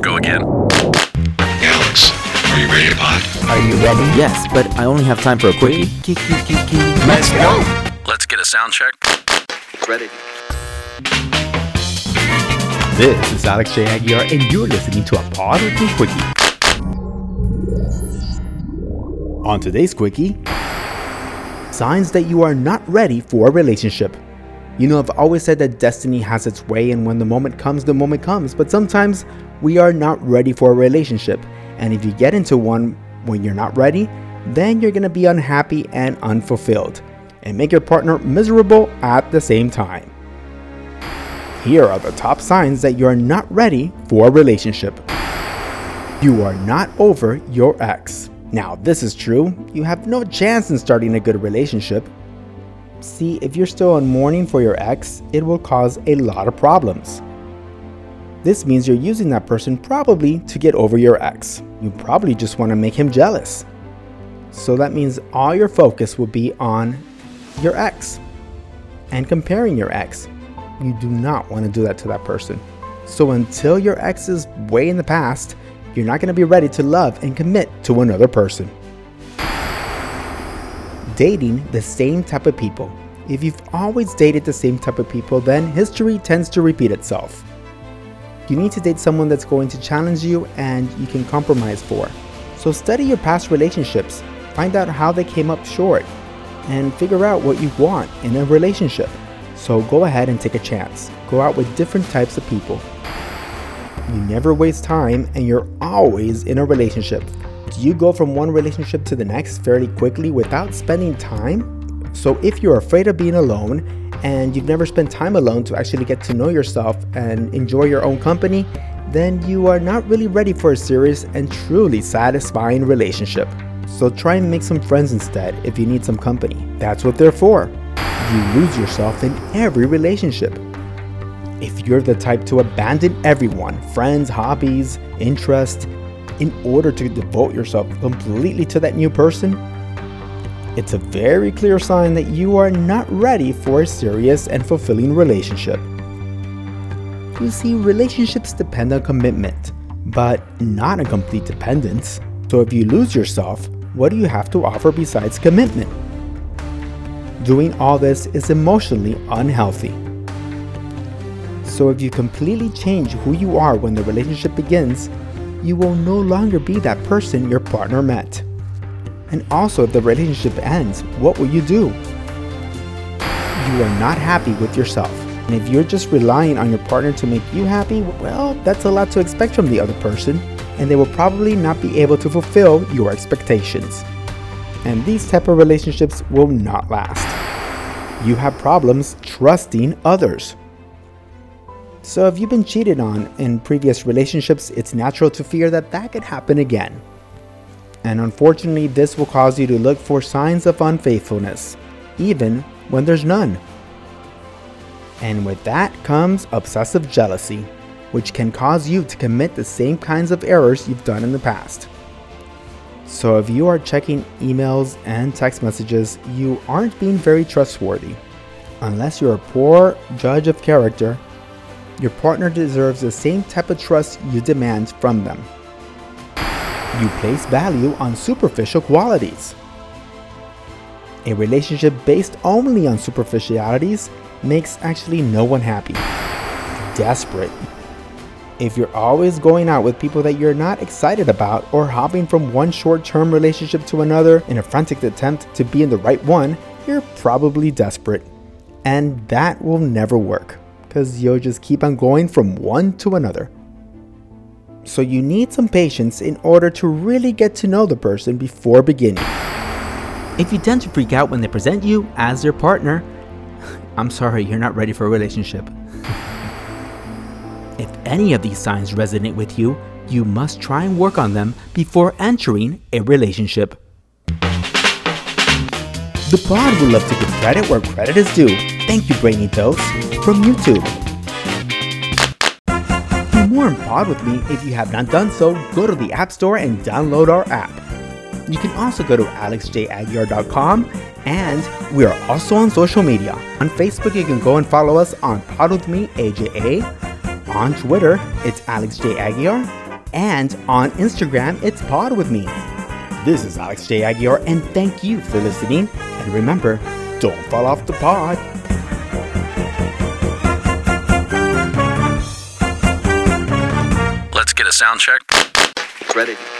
Let's go again. Alex, are you ready to pod? Are you ready? Yes, but I only have time for a quickie. Let's go. Let's get a sound check. Ready. This is Alex J. Aguiar, and you're listening to a Pod with Me Quickie. On today's Quickie, signs that you are not ready for a relationship. You know, I've always said that destiny has its way, and when the moment comes, the moment comes. But sometimes we are not ready for a relationship. And if you get into one when you're not ready, then you're gonna be unhappy and unfulfilled, and make your partner miserable at the same time. Here are the top signs that you are not ready for a relationship. You are not over your ex. Now, this is true. You have no chance in starting a good relationship. See, if you're still in mourning for your ex, it will cause a lot of problems. This means you're using that person probably to get over your ex. You probably just want to make him jealous. So that means all your focus will be on your ex and comparing your ex. You do not want to do that to that person. So until your ex is way in the past, you're not going to be ready to love and commit to another person. Dating the same type of people. If you've always dated the same type of people, then history tends to repeat itself. You need to date someone that's going to challenge you and you can compromise for. So study your past relationships, find out how they came up short, and figure out what you want in a relationship. So go ahead and take a chance. Go out with different types of people. You never waste time and you're always in a relationship. Do you go from one relationship to the next fairly quickly without spending time? So if you're afraid of being alone and you've never spent time alone to actually get to know yourself and enjoy your own company, then you are not really ready for a serious and truly satisfying relationship. So try and make some friends instead if you need some company. That's what they're for. You lose yourself in every relationship. If you're the type to abandon everyone, friends, hobbies, interests, in order to devote yourself completely to that new person, it's a very clear sign that you are not ready for a serious and fulfilling relationship. You see, relationships depend on commitment, but not on complete dependence. So if you lose yourself, what do you have to offer besides commitment? Doing all this is emotionally unhealthy. So if you completely change who you are when the relationship begins, you will no longer be that person your partner met. And also, if the relationship ends, what will you do? You are not happy with yourself. And if you're just relying on your partner to make you happy, well, that's a lot to expect from the other person, and they will probably not be able to fulfill your expectations. And these type of relationships will not last. You have problems trusting others. So if you've been cheated on in previous relationships, it's natural to fear that that could happen again. And unfortunately, this will cause you to look for signs of unfaithfulness, even when there's none. And with that comes obsessive jealousy, which can cause you to commit the same kinds of errors you've done in the past. So if you are checking emails and text messages, you aren't being very trustworthy. Unless you're a poor judge of character, your partner deserves the same type of trust you demand from them. You place value on superficial qualities. A relationship based only on superficialities makes actually no one happy. Desperate. If you're always going out with people that you're not excited about or hopping from one short term relationship to another in a frantic attempt to be in the right one, you're probably desperate. And that will never work because you'll just keep on going from one to another. So you need some patience in order to really get to know the person before beginning. If you tend to freak out when they present you as their partner, I'm sorry, you're not ready for a relationship. if any of these signs resonate with you, you must try and work on them before entering a relationship. The pod would love to give credit where credit is due. Thank you, Brainy Toast, from YouTube. For more on Pod with me, if you have not done so, go to the App Store and download our app. You can also go to alexjaguiar.com and we are also on social media. On Facebook, you can go and follow us on Pod with Me AJA. On Twitter, it's Alex J. Aguiar. And on Instagram, it's Pod with me. This is Alex J. Aguiar, and thank you for listening. And remember, don't fall off the pod. Sound check. Ready.